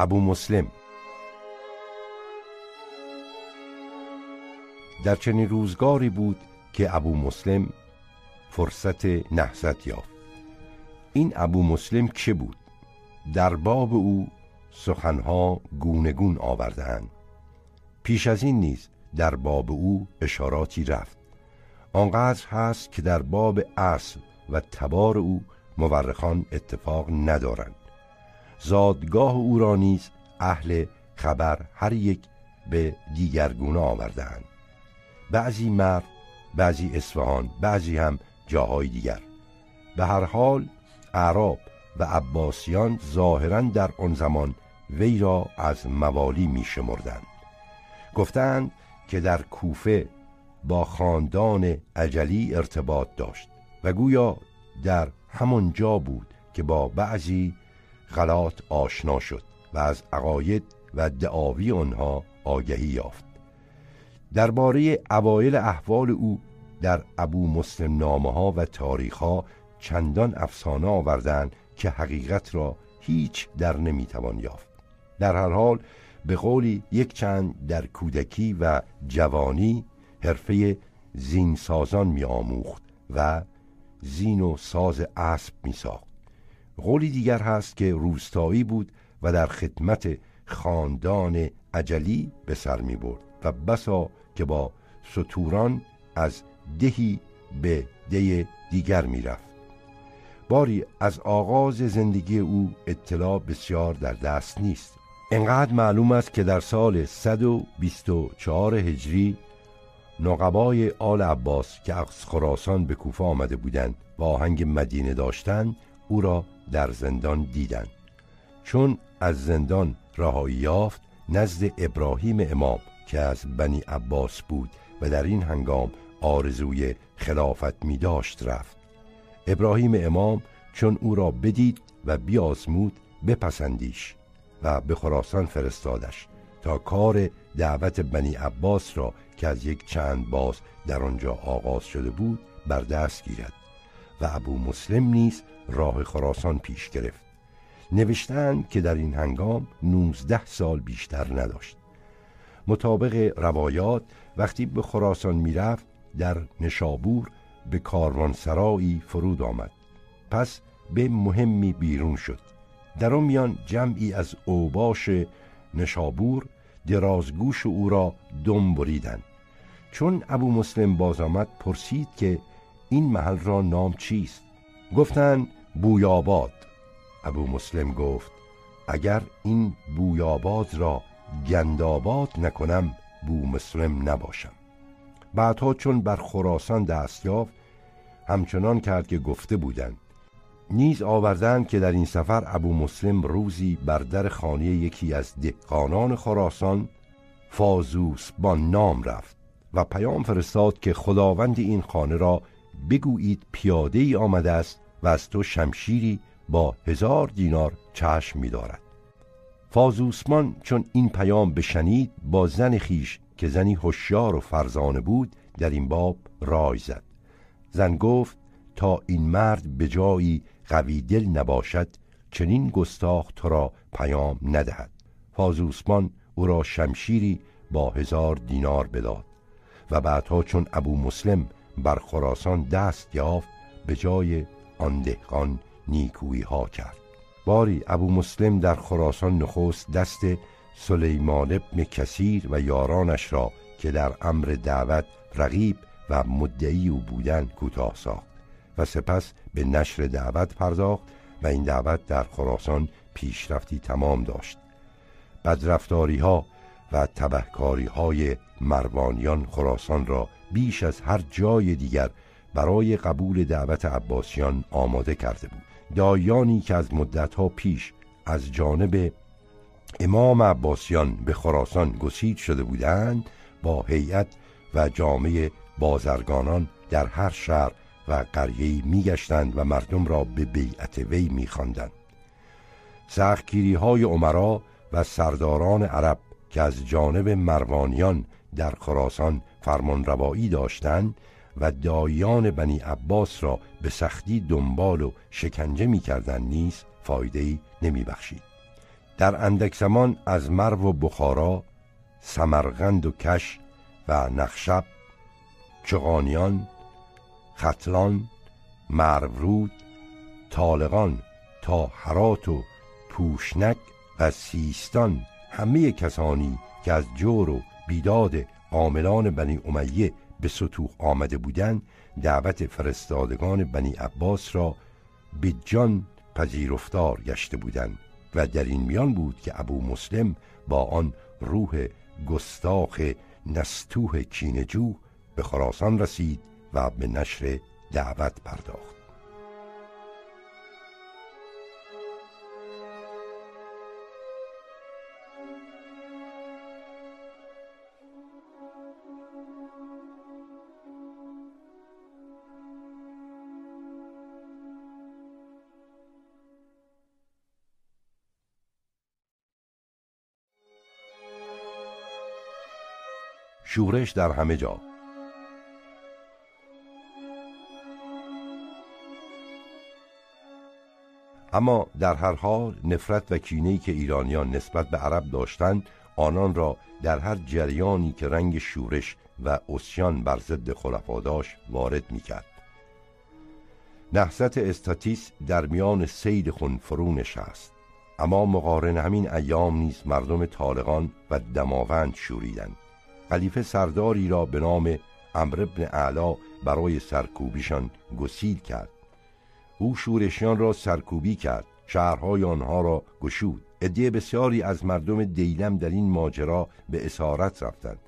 ابو مسلم. در چنین روزگاری بود که ابو مسلم فرصت نهضت یافت. این ابو مسلم که بود؟ در باب او سخنها گونگون آوردهاند. پیش از این نیز در باب او اشاراتی رفت. آنقدر هست که در باب اصل و تبار او مورخان اتفاق ندارند. زادگاه او را نیز اهل خبر هر یک به دیگرگونه آوردهاند. بعضی مرد بعضی اصفهان بعضی هم جاهای دیگر. به هر حال اعراب و عباسیان ظاهرا در آن زمان وی را از موالی می شمردند گفتند که در کوفه با خاندان عجلی ارتباط داشت و گویا در همان جا بود که با بعضی غلات آشنا شد و از عقاید و دعاوی آنها آگهی یافت. درباره اوایل احوال او در ابو مسلم نامه ها و تاریخ ها چندان افسانه آوردند که حقیقت را هیچ در نمی‌توان یافت. در هر حال به قولی یک چند در کودکی و جوانی حرفه زین سازان می آموخت و زین و ساز اسب می ساخت قولی دیگر هست که روستایی بود و در خدمت خاندان عجلی به سر می برد و بسا که با سطوران از دهی به ده دیگر می رفت. باری از آغاز زندگی او اطلاع بسیار در دست نیست. انقدر معلوم است که در سال 124 هجری نقبای آل عباس که از خراسان به کوفه آمده بودند و آهنگ مدینه داشتند او را در زندان دیدند. چون از زندان رهایی یافت نزد ابراهیم امام که از بنی عباس بود و در این هنگام آرزوی خلافت می داشت رفت. ابراهیم امام چون او را بدید و بیازمود بپسندیش و به خراسان فرستادش تا کار دعوت بنی عباس را که از یک چند باز در آنجا آغاز شده بود بر دست گیرد. و ابو مسلم نیز راه خراسان پیش گرفت. نوشتند که در این هنگام نوزده سال بیشتر نداشت. مطابق روایات وقتی به خراسان می‌رفت در نشابور به کاروانسرایی فرود آمد. پس به مهمی بیرون شد. در آن میان جمعی از اوباش نشابور درازگوش او را دم بریدند. چون ابو مسلم باز آمد پرسید که این محل را نام چیست؟ گفتند بویاباد. ابو مسلم گفت اگر این بویاباد را گنداباد نکنم بو مسلم نباشم. بعدها چون بر خراسان دست یافت همچنان کرد که گفته بودند. نیز آوردند که در این سفر ابو مسلم روزی بر در خانه یکی از دهقانان خراسان فازوس با نام رفت و پیام فرستاد که خداوند این خانه را بگویید پیاده ای آمده است و از تو شمشیری با هزار دینار چشم می دارد فازوسمان چون این پیام بشنید با زن خیش که زنی هوشیار و فرزانه بود در این باب رای زد. زن گفت تا این مرد به جایی قوی دل نباشد چنین گستاخ تو را پیام ندهد. فازوسمان او را شمشیری با هزار دینار بداد. و بعدها چون ابو مسلم بر خراسان دست یافت به جای آن دهقان نیکویی ها کرد. باری ابو مسلم در خراسان نخست دست سلیمان ابن کثیر و یارانش را که در امر دعوت رقیب و مدعی او بودند کوتاه ساخت و سپس به نشر دعوت پرداخت و این دعوت در خراسان پیشرفتی تمام داشت. بدرفتاری ها و تبهکاری های مروانیان خراسان را بیش از هر جای دیگر برای قبول دعوت عباسیان آماده کرده بود. دایانی که از مدتها پیش از جانب امام عباسیان به خراسان گسید شده بودند با هیئت و جامعه بازرگانان در هر شهر و قریه میگشتند و مردم را به بیعت وی میخواندند. سختگیری های عمرا و سرداران عرب که از جانب مروانیان در خراسان فرمانروایی داشتند و دایان بنی عباس را به سختی دنبال و شکنجه می‌کردند نیز فایده نمی بخشید. در اندک زمان از مرو و بخارا سمرغند و کش و نخشب چغانیان ختلان مرورود طالقان تا حرات و پوشنک و سیستان همه کسانی که از جور و بیداد عاملان بنی امیه به سطوح آمده بودند دعوت فرستادگان بنی عباس را به جان پذیرفتار گشته بودند و در این میان بود که ابو مسلم با آن روح گستاخ نستوه کینجو به خراسان رسید و به نشر دعوت پرداخت. شورش در همه جا. اما در هر حال نفرت و کینه‌ای که ایرانیان نسبت به عرب داشتند آنان را در هر جریانی که رنگ شورش و اسیان بر ضد خلفا داشت وارد می‌کرد. نحست استاتیس در میان سیل خون فرو نشست. اما مقارن همین ایام نیز مردم طالقان و دماوند شوریدند. خلیفه سرداری را به نام امر ابن اعلا برای سرکوبیشان گسیل کرد. او شورشیان را سرکوبی کرد. شهرهای آنها را گشود. عده بسیاری از مردم دیلم در این ماجرا به اسارت رفتند.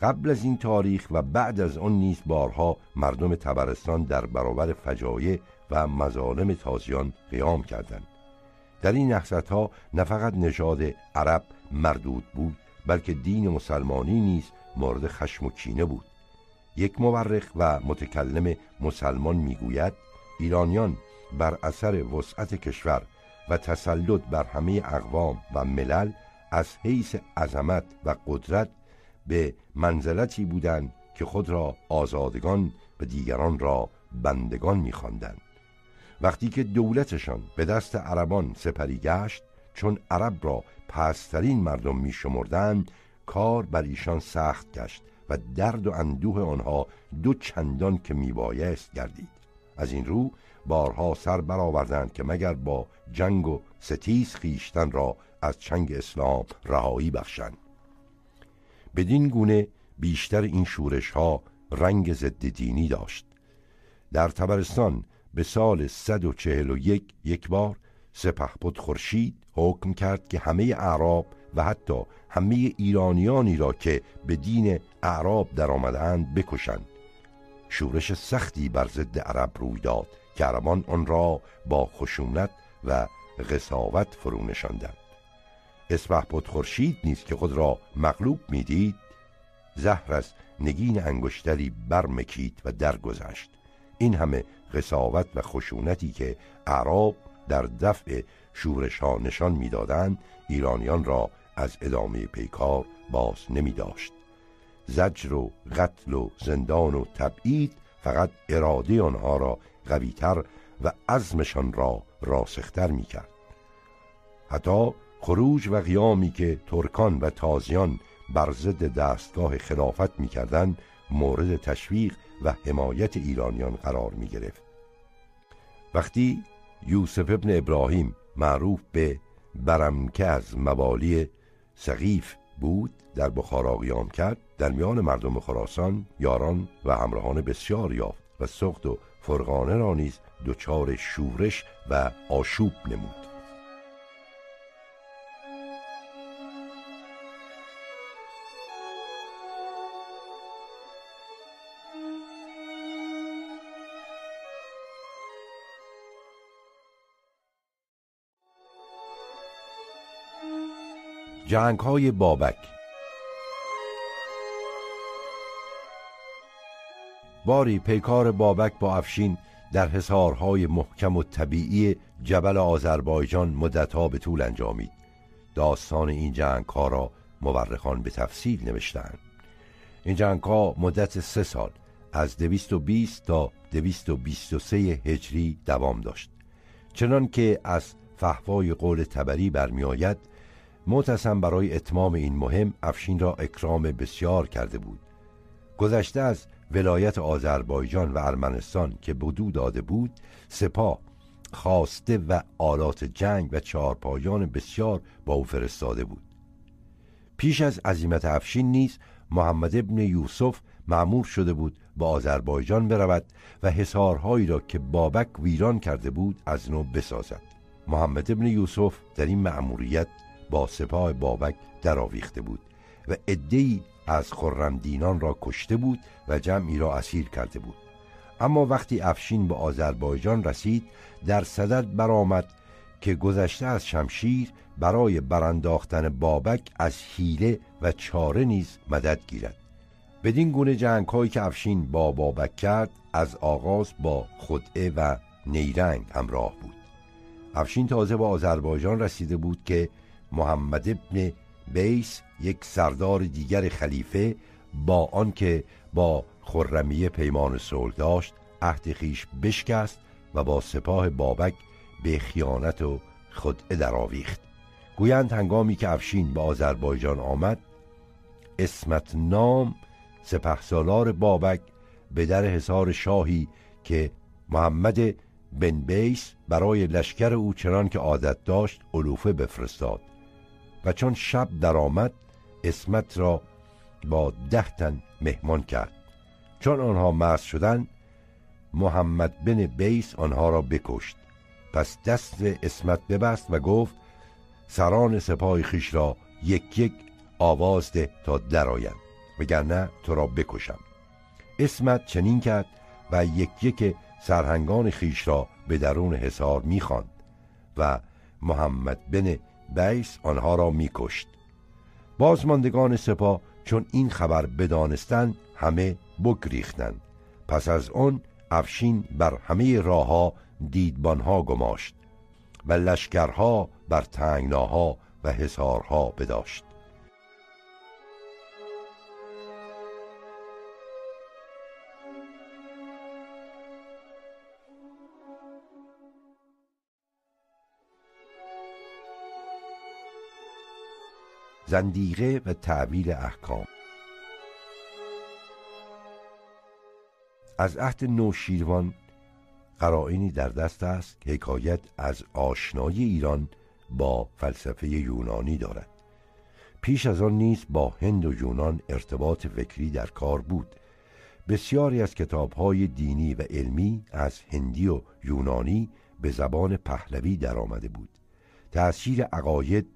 قبل از این تاریخ و بعد از آن نیز بارها مردم تبرستان در برابر فجایع و مظالم تازیان قیام کردند. در این نحست ها نه فقط نژاد عرب مردود بود. بلکه دین مسلمانی نیز مورد خشم و کینه بود. یک مورخ و متکلم مسلمان می‌گوید ایرانیان بر اثر وسعت کشور و تسلط بر همه اقوام و ملل از حیث عظمت و قدرت به منزلتی بودند که خود را آزادگان و دیگران را بندگان میخواندند. وقتی که دولتشان به دست عربان سپری گشت چون عرب را پسترین مردم می شمردن کار بر ایشان سخت گشت و درد و اندوه آنها دو چندان که میبایست گردید. از این رو بارها سر برآوردند که مگر با جنگ و ستیز خیشتن را از چنگ اسلام رهایی بخشند. بدین گونه بیشتر این شورش ها رنگ ضد دینی داشت. در تبرستان به سال 141 یک بار سپهبد خورشید حکم کرد که همه اعراب و حتی همه ایرانیانی را که به دین اعراب در آمدند بکشند. شورش سختی بر ضد عرب روی داد که عربان آن را با خشونت و قصاوت فرو نشاندند. اسپهبد خورشید نیست که خود را مغلوب می‌دید زهر از نگین انگشتری برمکید و درگذشت. این همه قصاوت و خشونتی که اعراب در دفع شورش ها نشان می‌دادند ایرانیان را از ادامه پیکار باز نمی داشت زجر و قتل و زندان و تبعید فقط اراده آنها را قویتر و عزمشان را راسختر می کرد حتی خروج و قیامی که ترکان و تازیان بر ضد دستگاه خلافت می‌کردند مورد تشویق و حمایت ایرانیان قرار می گرفت وقتی یوسف ابن ابراهیم معروف به برمکه از موالی سقیف بود در بخارا قیام کرد در میان مردم خراسان یاران و همراهان بسیار یافت و سخت و فرغانه را نیز دچار شورش و آشوب نمود. جنگ های بابک. باری پیکار بابک با افشین در حصارهای محکم و طبیعی جبل آذربایجان مدتها به طول انجامید. داستان این جنگ ها را مورخان به تفصیل نوشتند این جنگ ها مدت سه سال از 220 تا 223 هجری دوام داشت. چنان که از فهوای قول تبری برمیآید معتصم برای اتمام این مهم افشین را اکرام بسیار کرده بود. گذشته از ولایت آذربایجان و ارمنستان که بدو داده بود سپاه خواسته و آلات جنگ و چهارپایان بسیار با او فرستاده بود. پیش از عظیمت افشین نیز محمد ابن یوسف معمور شده بود با آذربایجان برود و حصارهایی را که بابک ویران کرده بود از نو بسازد. محمد ابن یوسف در این مأموریت با سپاه بابک درآویخته بود و عدهای از خرمدینان را کشته بود و جمعی را اسیر کرده بود. اما وقتی افشین به آذربایجان رسید در صدد برآمد که گذشته از شمشیر برای برانداختن بابک از حیله و چاره نیز مدد گیرد. بدین گونه جنگ هایی که افشین با بابک کرد از آغاز با خدعه و نیرنگ همراه بود. افشین تازه با آذربایجان رسیده بود که محمد ابن بیس یک سردار دیگر خلیفه با آنکه با خرمیه پیمان صلح داشت عهد خیش بشکست و با سپاه بابک به خیانت و خدعه درآویخت. گویند هنگامی که افشین به آذربایجان آمد اسمت نام سپهسالار بابک به در حصار شاهی که محمد بن بیس برای لشکر او چنان که عادت داشت علوفه بفرستاد. و چون شب درآمد اسمت را با ده تن مهمان کرد. چون آنها مرز شدند محمد بن بیس آنها را بکشت. پس دست اسمت ببست و گفت سران سپاه خیش را یک یک آواز ده تا درآیند وگرنه تو را بکشم. اسمت چنین کرد و یک یک سرهنگان خیش را به درون حصار می‌خواند و محمد بن بیس آنها را میکشت. بازماندگان سپاه چون این خبر بدانستند همه بگریختند. پس از آن افشین بر همه راهها دیدبانها گماشت و لشکرها بر تنگناها و حصارها بداشت. زندیقه و تعویل احکام. از عهد نوشیروان قرائنی در دست است که حکایت از آشنایی ایران با فلسفه یونانی دارد. پیش از آن نیز با هند و یونان ارتباط فکری در کار بود. بسیاری از کتابهای دینی و علمی از هندی و یونانی به زبان پهلوی درآمده بود. تأثیر عقاید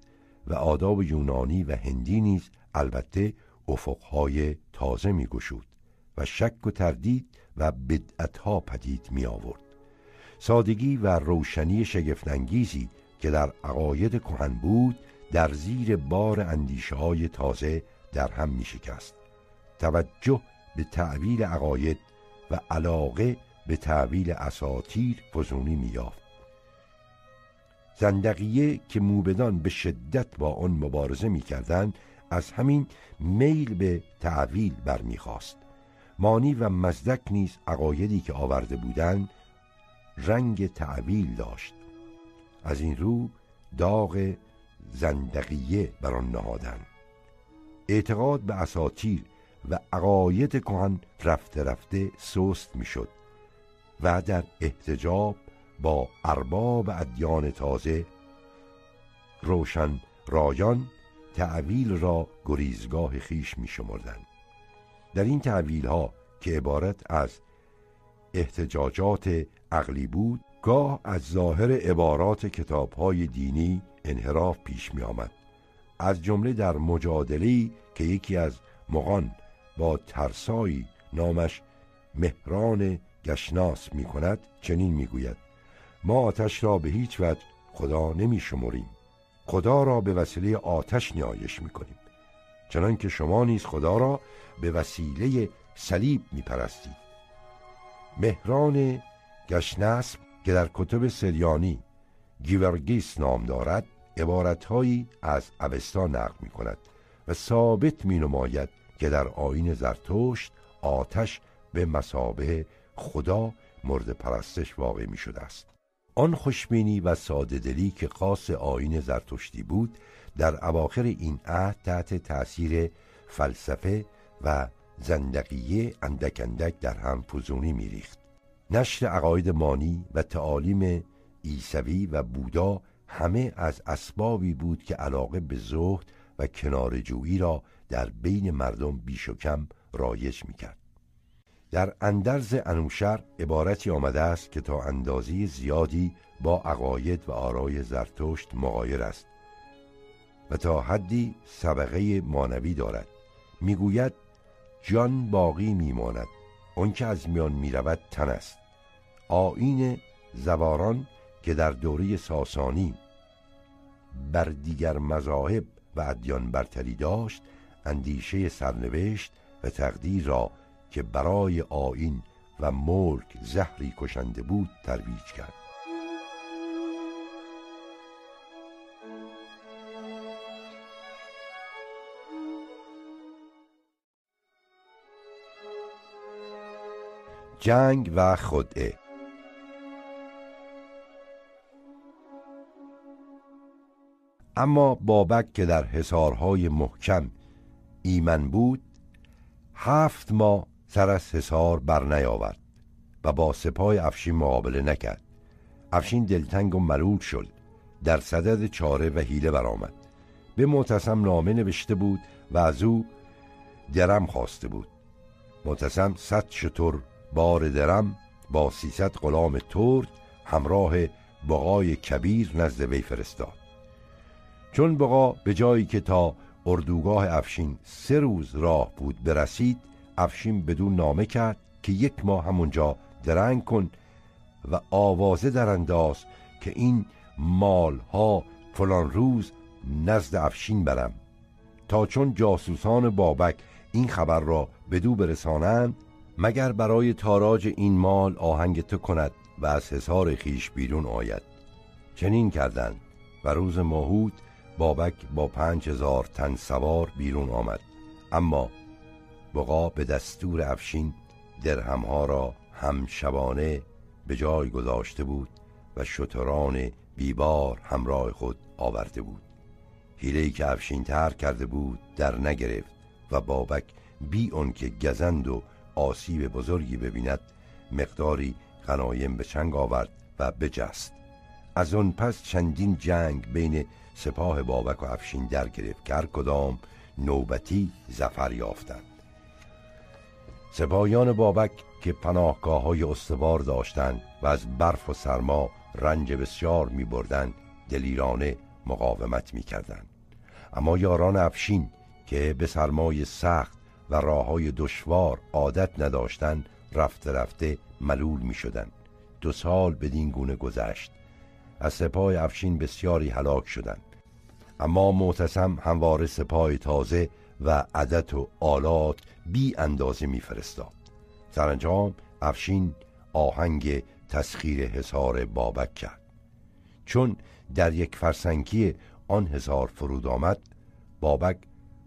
و آداب یونانی و هندی نیز البته افقهای تازه می گشود و شک و تردید و بدعتها پدید می آورد سادگی و روشنی شگفتانگیزی که در عقاید کهن بود در زیر بار اندیشه های تازه در هم می شکست توجه به تعویل عقاید و علاقه به تعویل اساتیر فزونی می یافت زندقیه که موبدان به شدت با آن مبارزه می‌کردند از همین میل به تعویل برمیخواست مانی و مزدک نیز عقایدی که آورده بودند رنگ تعویل داشت. از این رو داغ زندقیه بر آن نهادند. اعتقاد به اساتیر و عقاید کهن رفته رفته سست می‌شد و در احتجاب با ارباب ادیان تازه روشن رایان تعویل را گریزگاه خیش می شمردن. در این تعویل ها که عبارت از احتجاجات عقلی بود گاه از ظاهر عبارات کتاب های دینی انحراف پیش می آمد از جمله در مجادلی که یکی از مغان با ترسایی نامش مهران گشناس می کند چنین می گوید ما آتش را به هیچ وجه خدا نمی خدا را به وسیله آتش نیایش می کنیم چنان که شما نیز خدا را به وسیله صلیب می پرستید مهران گشنسب که در کتب سریانی گیورگیس نام دارد عبارتهایی از اوستا نقل می کند و ثابت می نماید که در آین زرتشت آتش به مسابه خدا مورد پرستش واقع می شده است. آن خوشبینی و سادهدلی که خاص آین زرتشتی بود در اواخر این عهد تحت تأثیر فلسفه و زندقیه اندک اندک در هم فزونی میریخت. نشر عقاید مانی و تعالیم ایسوی و بودا همه از اسبابی بود که علاقه به زهد و کنارجویی را در بین مردم بیش و کم رایج می‌کرد. در اندرز انوشر عبارتی آمده است که تا اندازی زیادی با عقاید و آرای زرتشت مغایر است و تا حدی سبقه مانوی دارد. می‌گوید جان باقی میماند که از میان می‌رود تن است. آین زواران که در دوره ساسانی بر دیگر مذاهب و ادیان برتری داشت اندیشه سرنوشت و تقدیر را که برای آین و ملک زهری کشنده بود ترویج کرد. جنگ و خدعه اما بابک که در حصارهای محکم ایمن بود هفت ماه سر از بر نیاورد و با سپاه افشین مقابله نکرد. افشین دلتنگ و ملول شد. در صدد چاره و حیله برآمد. به معتصم نامه نوشته بود و از او درم خواسته بود. معتصم صد شطور بار درم با سیصد غلام ترک همراه بقای کبیر نزد وی فرستاد. چون بقا به جایی که تا اردوگاه افشین سه روز راه بود برسید افشین بدون نامه کرد که یک ماه همونجا درنگ کن و آوازه در انداز که این مال ها فلان روز نزد افشین برم. تا چون جاسوسان بابک این خبر را بدو برسانند مگر برای تاراج این مال آهنگ تو کند و از حصار خیش بیرون آید؟ چنین کردند و روز ماهود بابک با پنج هزار تن سوار بیرون آمد. اما بقا به دستور افشین درهمها را هم شبانه به جای گذاشته بود و شتران بیبار همراه خود آورده بود. هیلهی که افشین تر کرده بود در نگرفت و بابک بی که گزند و آسیب بزرگی ببیند مقداری غنایم به چنگ آورد و بجست. از آن پس چندین جنگ بین سپاه بابک و افشین در گرفت که کدام نوبتی زفر یافتند. سپاهیان بابک که پناهگاه های استوار داشتند و از برف و سرما رنج بسیار می بردن دلیرانه مقاومت می کردن. اما یاران افشین که به سرمای سخت و راه های دشوار عادت نداشتند رفته رفته ملول می شدن. دو سال بدین گونه گذشت از سپاه افشین بسیاری هلاک شدند اما معتصم همواره سپاه تازه و عدد و آلات بی اندازه میفرستاد سرانجام افشین آهنگ تسخیر حصار بابک کرد. چون در یک فرسنگی آن هزار فرود آمد بابک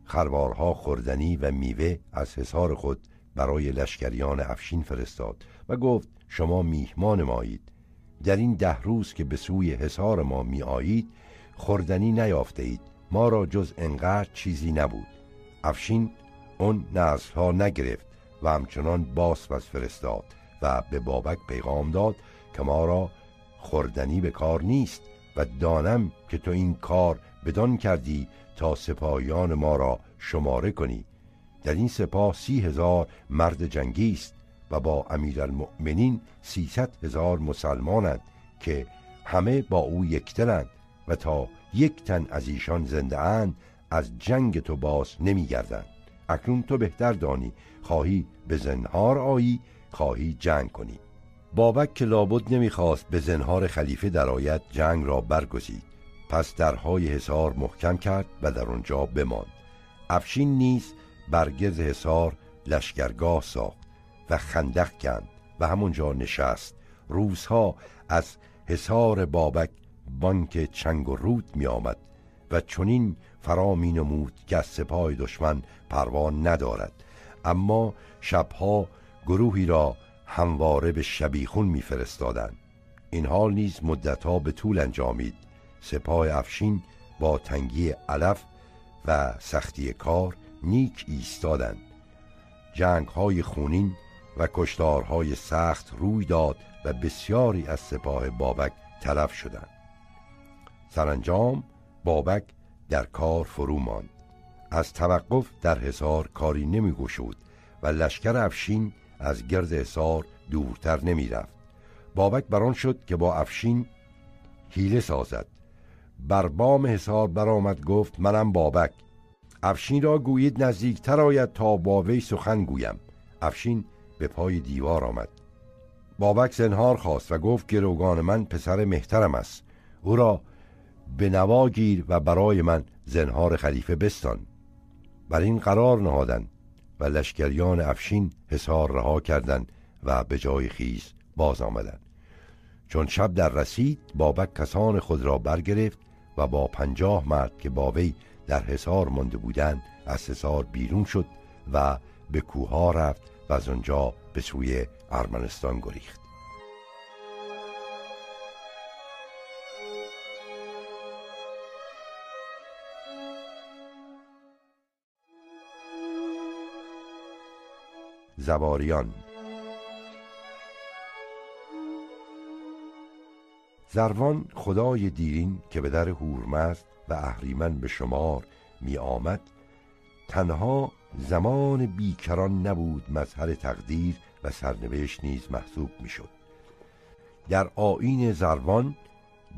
خروارها خوردنی و میوه از حصار خود برای لشکریان افشین فرستاد و گفت شما میهمان مایید. در این ده روز که به سوی حصار ما می آیید خوردنی نیافته اید ما را جز انقدر چیزی نبود. افشین اون نسل ها نگرفت و همچنان باس و فرستاد و به بابک پیغام داد که ما را خوردنی به کار نیست و دانم که تو این کار بدان کردی تا سپاهیان ما را شماره کنی. در این سپاه سی هزار مرد جنگی است و با امیرالمؤمنین سیصد هزار مسلمانند که همه با او یکترند و تا یک تن از ایشان زنده اند از جنگ تو باز نمیگردند. اکنون تو بهتر دانی. خواهی به زنهار آیی خواهی جنگ کنی. بابک که لابد نمی‌خواست به زنهار خلیفه درآید جنگ را برگزید. پس درهای حصار محکم کرد و در آنجا بماند. افشین نیز برگز حصار لشکرگاه ساخت و خندق کند و همونجا نشست. روزها از حصار بابک بانک چنگ و رود می آمد و چنین فرا می نمود که از سپاه دشمن پروان ندارد. اما شبها گروهی را همواره به شبیخون میفرستادند. این حال نیز مدتها به طول انجامید. سپاه افشین با تنگی علف و سختی کار نیک ایستادند. جنگ های خونین و کشتارهای سخت روی داد و بسیاری از سپاه بابک تلف شدند. سرانجام بابک در کار فرو ماند. از توقف در حصار کاری نمی گشود و لشکر افشین از گرد حصار دورتر نمی رفت بابک بران شد که با افشین حیله سازد. بر بام حصار برآمد گفت منم بابک. افشین را گویید نزدیکتر آید تا با وی سخن گویم. افشین به پای دیوار آمد. بابک زنهار خواست و گفت گروگان من پسر مهترم است. او را به نوا گیر و برای من زنهار خلیفه بستان. بر این قرار نهادند و لشکریان افشین حصار رها کردند و به جای خیز باز آمدند. چون شب در رسید بابک کسان خود را برگرفت و با پنجاه مرد که با وی در حصار مانده بودند از حصار بیرون شد و به کوها رفت و از آنجا به سوی ارمنستان گریخت. زواریان. زروان خدای دیرین که به در هورمزد و اهریمن به شمار می آمد تنها زمان بیکران نبود مظهر تقدیر و سرنوشت نیز محسوب می‌شد در آین زروان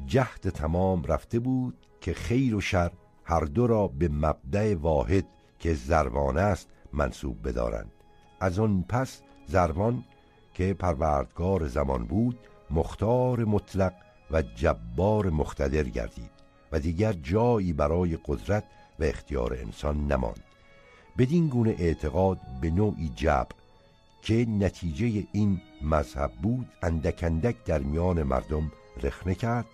جهد تمام رفته بود که خیر و شر هر دو را به مبدع واحد که زروان است منصوب بدارند. از آن پس زروان که پروردگار زمان بود مختار مطلق و جبار مختدر گردید و دیگر جایی برای قدرت و اختیار انسان نماند. بدین گونه اعتقاد به نوعی جبر که نتیجه این مذهب بود اندک در میان مردم رخنه کرد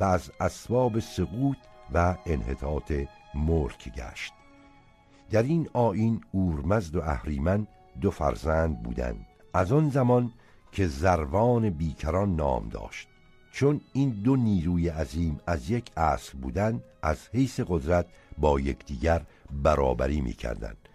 و از اسباب سقوط و انحطاط ملک گشت. در این آین اورمزد و اهریمن دو فرزند بودند. از آن زمان که زروان بیکران نام داشت. چون این دو نیروی عظیم از یک اصل بودند از حیث قدرت با یکدیگر برابری می‌کردند.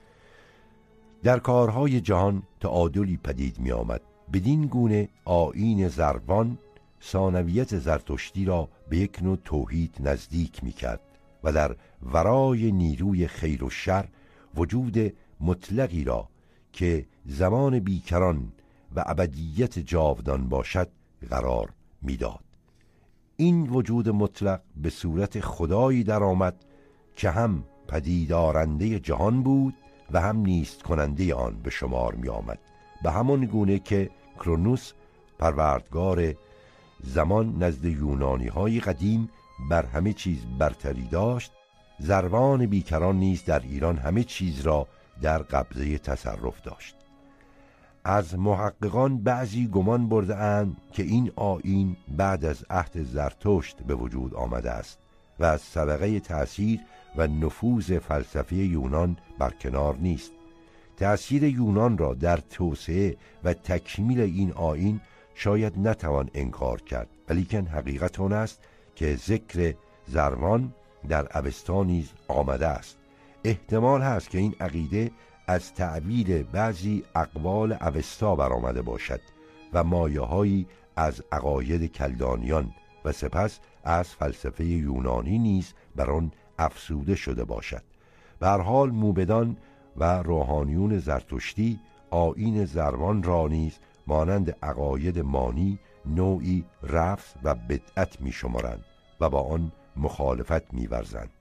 در کارهای جهان تعادلی پدید می آمد بدین گونه آین زروان ثانویت زرتشتی را به یک نوع توحید نزدیک می کرد و در ورای نیروی خیر و شر وجود مطلقی را که زمان بیکران و ابدیت جاودان باشد قرار می‌داد. این وجود مطلق به صورت خدایی درآمد که هم پدیدارنده جهان بود و هم نیست کننده آن به شمار می آمد به همان گونه که کرونوس پروردگار زمان نزد یونانی های قدیم بر همه چیز برتری داشت زروان بیکران نیز در ایران همه چیز را در قبضه تصرف داشت. از محققان بعضی گمان برده اند که این آین بعد از عهد زرتشت به وجود آمده است و از سبقه تأثیر و نفوذ فلسفه یونان برکنار نیست. تأثیر یونان را در توسعه و تکمیل این آین شاید نتوان انکار کرد ولیکن حقیقت آن است که ذکر زروان در اوستا نیز آمده است. احتمال هست که این عقیده از تعبیر بعضی اقوال اوستا برآمده باشد و مایههایی از عقاید کلدانیان و سپس از فلسفه یونانی نیز بر آن افسوده شده باشد به حال موبدان و روحانیون زرتشتی آین زروان را نیز مانند عقاید مانی نوعی رفض و بدعت می شمارند و با آن مخالفت می ورزند.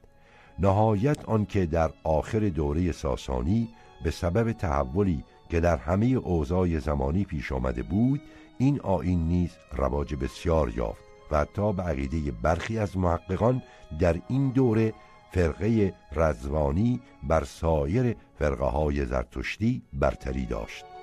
نهایت آنکه در آخر دوره ساسانی به سبب تحولی که در همه اوضاع زمانی پیش آمده بود این آین نیز رواج بسیار یافت و حتی به عقیده برخی از محققان در این دوره فرقه رزوانی بر سایر فرقه های زرتشتی برتری داشت.